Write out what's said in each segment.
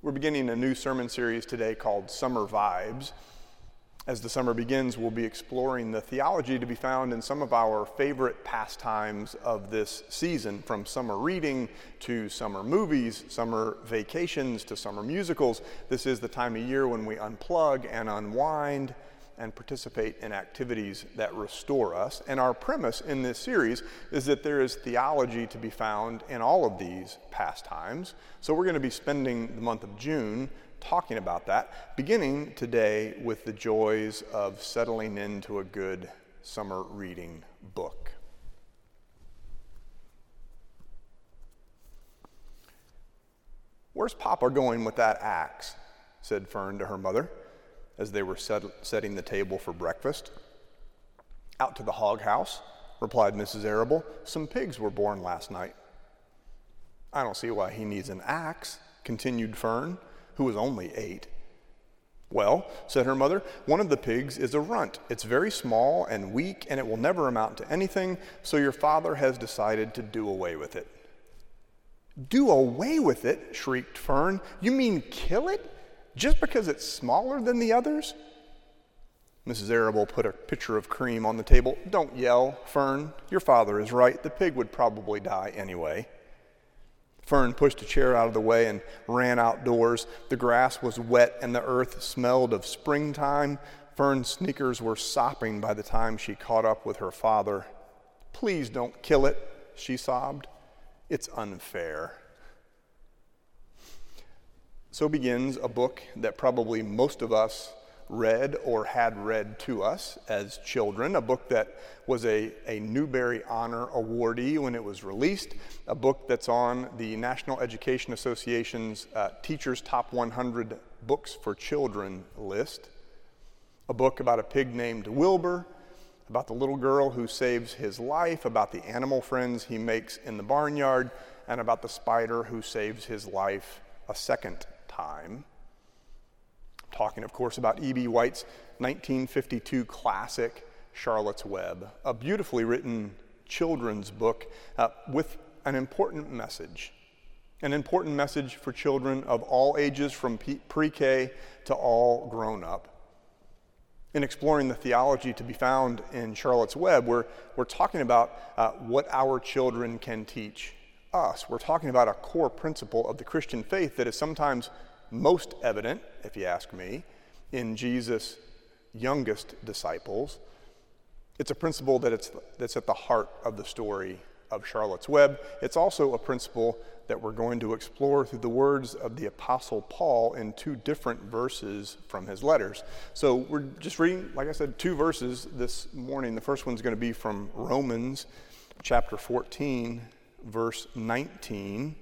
We're beginning a new sermon series today called Summer Vibes. As the summer begins, we'll be exploring the theology to be found in some of our favorite pastimes of this season, from summer reading to summer movies, summer vacations to summer musicals. This is the time of year when we unplug and unwind and participate in activities that restore us. And our premise in this series is that there is theology to be found in all of these pastimes. So we're going to be spending the month of June talking about that, beginning today with the joys of settling into a good summer reading book. Where's Papa going with that axe? said Fern to her mother as they were set, setting the table for breakfast. Out to the hog house, replied Mrs. Arable. Some pigs were born last night. I don't see why he needs an axe, continued Fern, who was only eight. Well, said her mother, one of the pigs is a runt. It's very small and weak, and it will never amount to anything, so your father has decided to do away with it. Do away with it? shrieked Fern. You mean kill it? Just because it's smaller than the others? Mrs. Arable put a pitcher of cream on the table. Don't yell, Fern. Your father is right. The pig would probably die anyway. Fern pushed a chair out of the way and ran outdoors. The grass was wet and the earth smelled of springtime. Fern's sneakers were sopping by the time she caught up with her father. Please don't kill it, she sobbed. It's unfair. So begins a book that probably most of us read or had read to us as children, a book that was a, a Newbery Honor awardee when it was released, a book that's on the National Education Association's uh, Teachers Top 100 Books for Children list, a book about a pig named Wilbur, about the little girl who saves his life, about the animal friends he makes in the barnyard, and about the spider who saves his life a second time. I'm talking, of course, about E.B. White's 1952 classic, Charlotte's Web, a beautifully written children's book uh, with an important message. An important message for children of all ages, from pre K to all grown up. In exploring the theology to be found in Charlotte's Web, we're, we're talking about uh, what our children can teach us. We're talking about a core principle of the Christian faith that is sometimes most evident, if you ask me, in Jesus' youngest disciples. It's a principle that it's, that's at the heart of the story of Charlotte's Web. It's also a principle that we're going to explore through the words of the Apostle Paul in two different verses from his letters. So we're just reading, like I said, two verses this morning. The first one's going to be from Romans chapter 14, verse 19.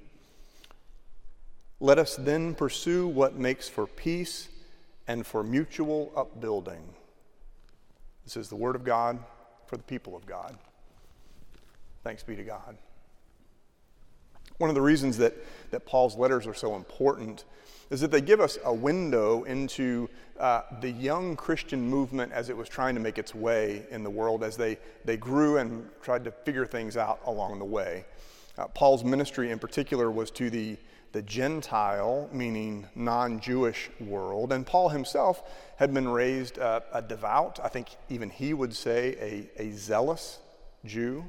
Let us then pursue what makes for peace and for mutual upbuilding. This is the Word of God for the people of God. Thanks be to God. One of the reasons that, that Paul's letters are so important is that they give us a window into uh, the young Christian movement as it was trying to make its way in the world, as they, they grew and tried to figure things out along the way. Uh, Paul's ministry, in particular, was to the the Gentile, meaning non Jewish world. And Paul himself had been raised uh, a devout, I think even he would say a, a zealous Jew.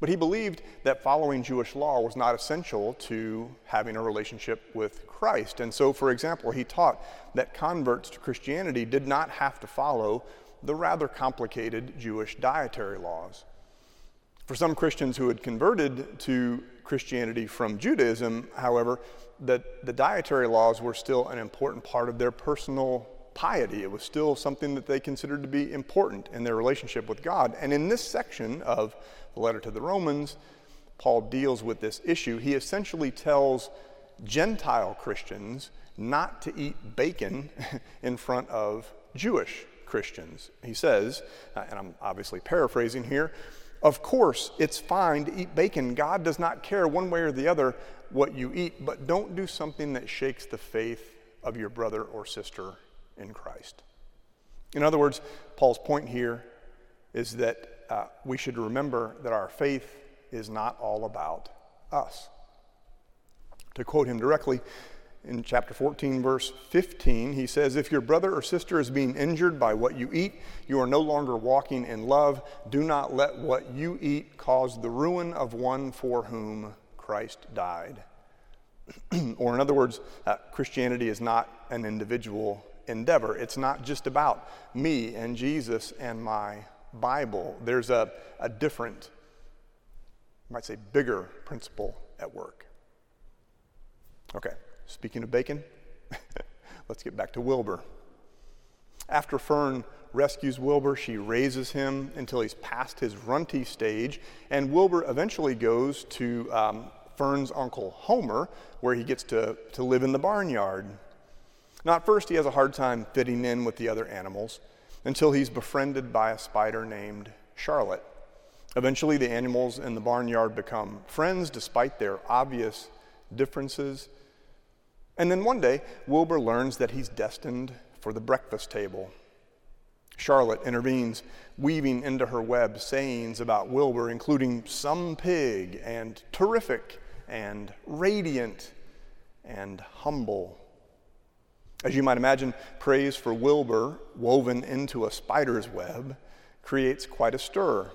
But he believed that following Jewish law was not essential to having a relationship with Christ. And so, for example, he taught that converts to Christianity did not have to follow the rather complicated Jewish dietary laws. For some Christians who had converted to Christianity from Judaism, however, that the dietary laws were still an important part of their personal piety. It was still something that they considered to be important in their relationship with God. And in this section of the letter to the Romans, Paul deals with this issue. He essentially tells Gentile Christians not to eat bacon in front of Jewish Christians. He says, uh, and I'm obviously paraphrasing here, of course, it's fine to eat bacon. God does not care one way or the other what you eat, but don't do something that shakes the faith of your brother or sister in Christ. In other words, Paul's point here is that uh, we should remember that our faith is not all about us. To quote him directly, in chapter 14, verse 15, he says, If your brother or sister is being injured by what you eat, you are no longer walking in love. Do not let what you eat cause the ruin of one for whom Christ died. or, in other words, uh, Christianity is not an individual endeavor. It's not just about me and Jesus and my Bible. There's a, a different, I might say, bigger principle at work. Okay. Speaking of bacon, let's get back to Wilbur. After Fern rescues Wilbur, she raises him until he's past his runty stage, and Wilbur eventually goes to um, Fern's uncle Homer, where he gets to, to live in the barnyard. Now, at first, he has a hard time fitting in with the other animals until he's befriended by a spider named Charlotte. Eventually, the animals in the barnyard become friends despite their obvious differences. And then one day, Wilbur learns that he's destined for the breakfast table. Charlotte intervenes, weaving into her web sayings about Wilbur, including some pig and terrific and radiant and humble. As you might imagine, praise for Wilbur, woven into a spider's web, creates quite a stir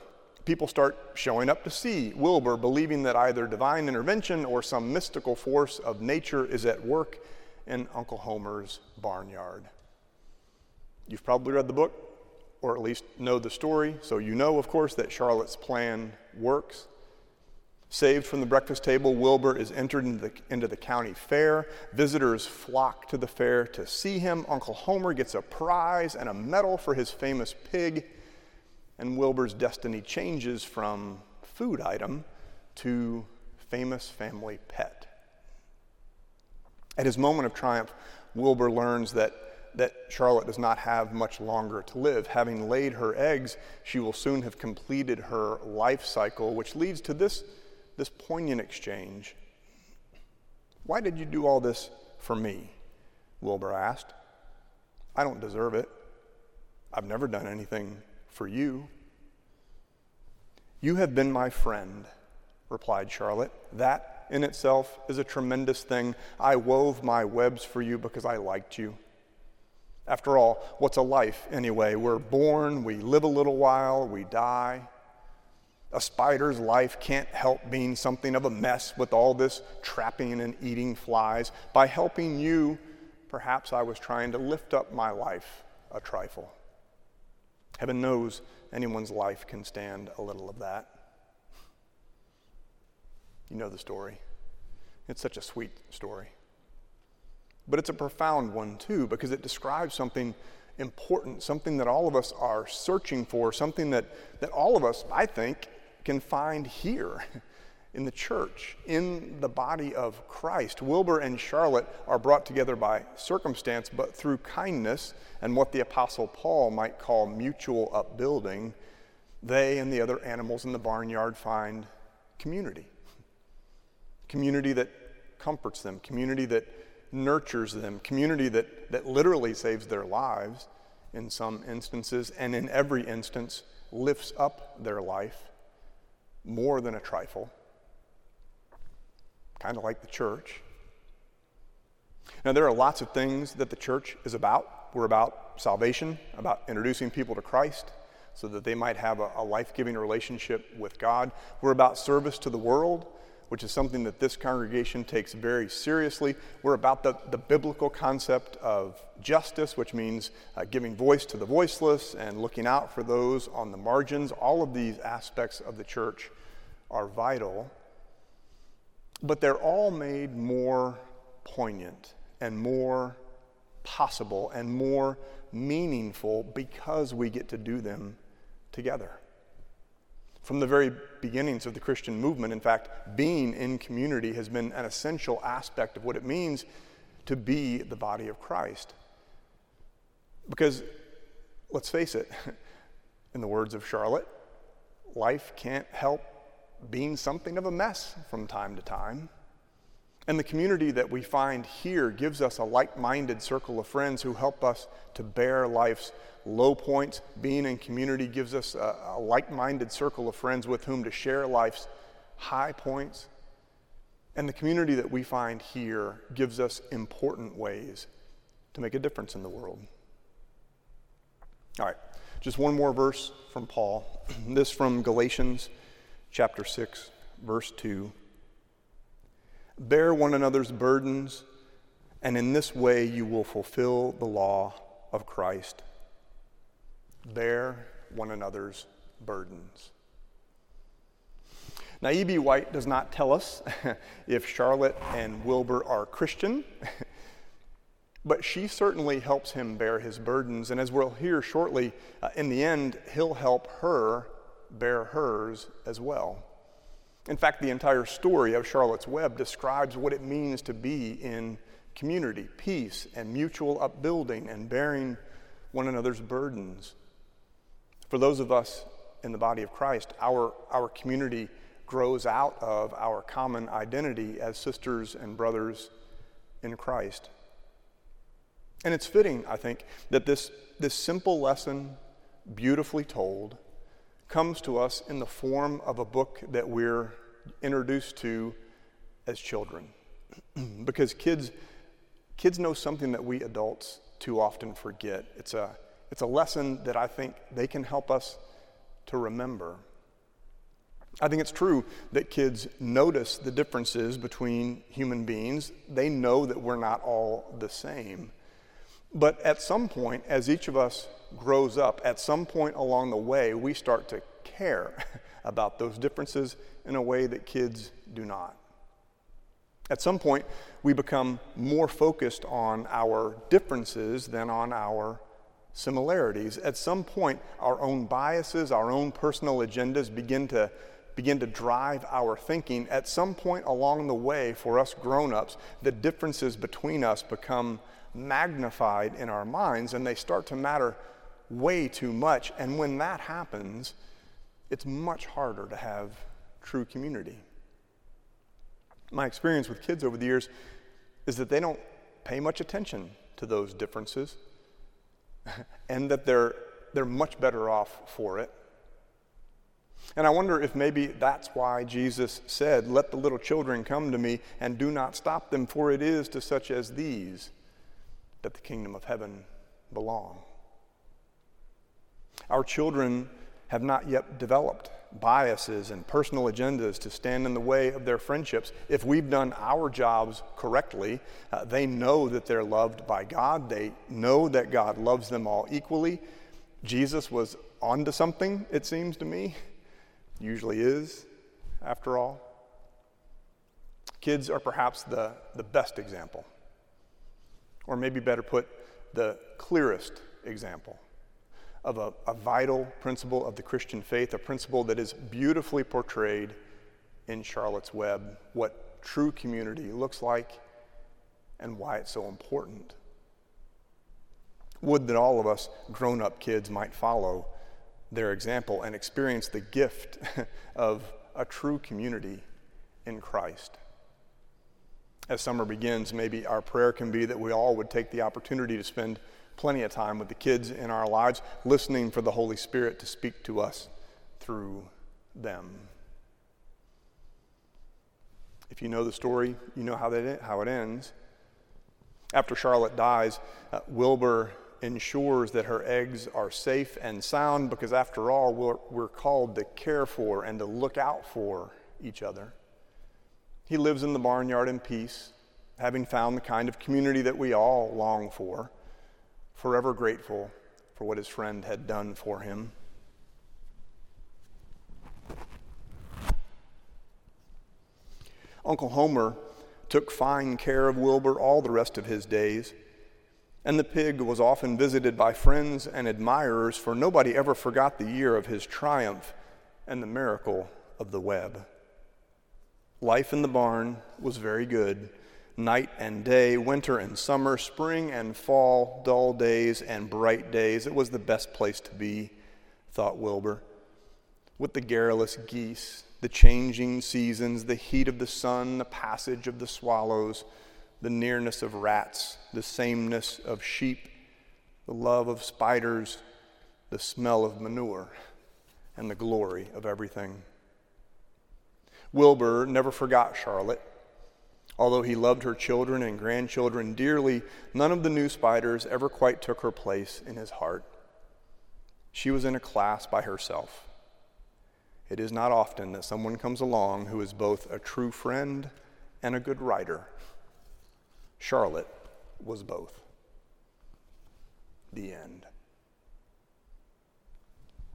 people start showing up to see Wilbur, believing that either divine intervention or some mystical force of nature is at work in Uncle Homer's barnyard. You've probably read the book, or at least know the story, so you know, of course, that Charlotte's plan works. Saved from the breakfast table, Wilbur is entered into the, into the, county fair. Visitors flock to the fair to see him. Uncle Homer gets a prize and a medal for his famous pig and Wilbur's destiny changes from food item to famous family pet. At his moment of triumph, Wilbur learns that, that Charlotte does not have much longer to live. Having laid her eggs, she will soon have completed her life cycle, which leads to this, this poignant exchange. Why did you do all this for me? Wilbur asked. I don't deserve it. I've never done anything for you. You have been my friend, replied Charlotte. That in itself is a tremendous thing. I wove my webs for you because I liked you. After all, what's a life anyway? We're born, we live a little while, we die. A spider's life can't help being something of a mess with all this trapping and eating flies. By helping you, perhaps I was trying to lift up my life a trifle. Heaven knows anyone's life can stand a little of that. You know the story. It's such a sweet story. But it's a profound one, too, because it describes something important, something that all of us are searching for, something that, that all of us, I think, can find here in the church, in the body of Christ. Wilbur and Charlotte are brought together by circumstance, but through kindness and what the Apostle Paul might call mutual upbuilding, they and the other animals in the barnyard find community. Community that comforts them, community that nurtures them, community that, that literally saves their lives in some instances, and in every instance lifts up their life more than a trifle kind of like the church. Now, there are lots of things that the church is about. We're about salvation, about introducing people to Christ so that they might have a, a life giving relationship with God. We're about service to the world, which is something that this congregation takes very seriously. We're about the, the biblical concept of justice, which means uh, giving voice to the voiceless and looking out for those on the margins. All of these aspects of the church are vital but they're all made more poignant and more possible and more meaningful because we get to do them together. From the very beginnings of the Christian movement, in fact, being in community has been an essential aspect of what it means to be the body of Christ. Because, let's face it, in the words of Charlotte, life can't help being something of a mess from time to time. And the community that we find here gives us a like minded circle of friends who help us to bear life's low points. Being in community gives us a, a like minded circle of friends with whom to share life's high points. And the community that we find here gives us important ways to make a difference in the world. All right, just one more verse from Paul. this from Galatians chapter 6, verse 2. Bear one another's burdens, and in this way you will fulfill the law of Christ. Bear one another's burdens. Now, E.B. White does not tell us if Charlotte and Wilbur are Christian, but she certainly helps him bear his burdens. And as we'll hear shortly, uh, in the end, he'll help her bear hers as well. In fact, the entire story of Charlotte's Web describes what it means to be in community, peace, and mutual upbuilding and bearing one another's burdens. For those of us in the body of Christ, our, our community grows out of our common identity as sisters and brothers in Christ. And it's fitting, I think, that this, this simple lesson, beautifully told, comes to us in the form of a book that we're introduced to as children. because kids, kids know something that we adults too often forget. It's a, it's a lesson that I think they can help us to remember. I think it's true that kids notice the differences between human beings. They know that we're not all the same. But at some point, as each of us grows up, at some point along the way, we start to care about those differences in a way that kids do not. At some point, we become more focused on our differences than on our similarities. At some point, our own biases, our own personal agendas begin to begin to drive our thinking. At some point along the way, for us grown ups, the differences between us become magnified in our minds and they start to matter way too much. And when that happens, it's much harder to have true community. My experience with kids over the years is that they don't pay much attention to those differences and that they're, they're much better off for it. And I wonder if maybe that's why Jesus said, Let the little children come to me and do not stop them, for it is to such as these that the kingdom of heaven belong. Our children have not yet developed biases and personal agendas to stand in the way of their friendships. If we've done our jobs correctly, uh, they know that they're loved by God. They know that God loves them all equally. Jesus was onto something, it seems to me. Usually is, after all. Kids are perhaps the, the best example, or maybe better put, the clearest example of a, a vital principle of the Christian faith, a principle that is beautifully portrayed in Charlotte's Web, what true community looks like and why it's so important. Would that all of us grown up kids might follow their example and experience the gift of a true community in Christ. As summer begins, maybe our prayer can be that we all would take the opportunity to spend plenty of time with the kids in our lives, listening for the Holy Spirit to speak to us through them. If you know the story, you know how, that, how it ends. After Charlotte dies, uh, Wilbur ensures that her eggs are safe and sound because, after all, we're, we're called to care for and to look out for each other. He lives in the barnyard in peace, having found the kind of community that we all long for forever grateful for what his friend had done for him. Uncle Homer took fine care of Wilbur all the rest of his days, and the pig was often visited by friends and admirers, for nobody ever forgot the year of his triumph and the miracle of the web. Life in the barn was very good night and day, winter and summer, spring and fall, dull days and bright days. It was the best place to be, thought Wilbur. With the garrulous geese, the changing seasons, the heat of the sun, the passage of the swallows, the nearness of rats, the sameness of sheep, the love of spiders, the smell of manure, and the glory of everything. Wilbur never forgot Charlotte Although he loved her children and grandchildren dearly, none of the new spiders ever quite took her place in his heart. She was in a class by herself. It is not often that someone comes along who is both a true friend and a good writer. Charlotte was both. The end.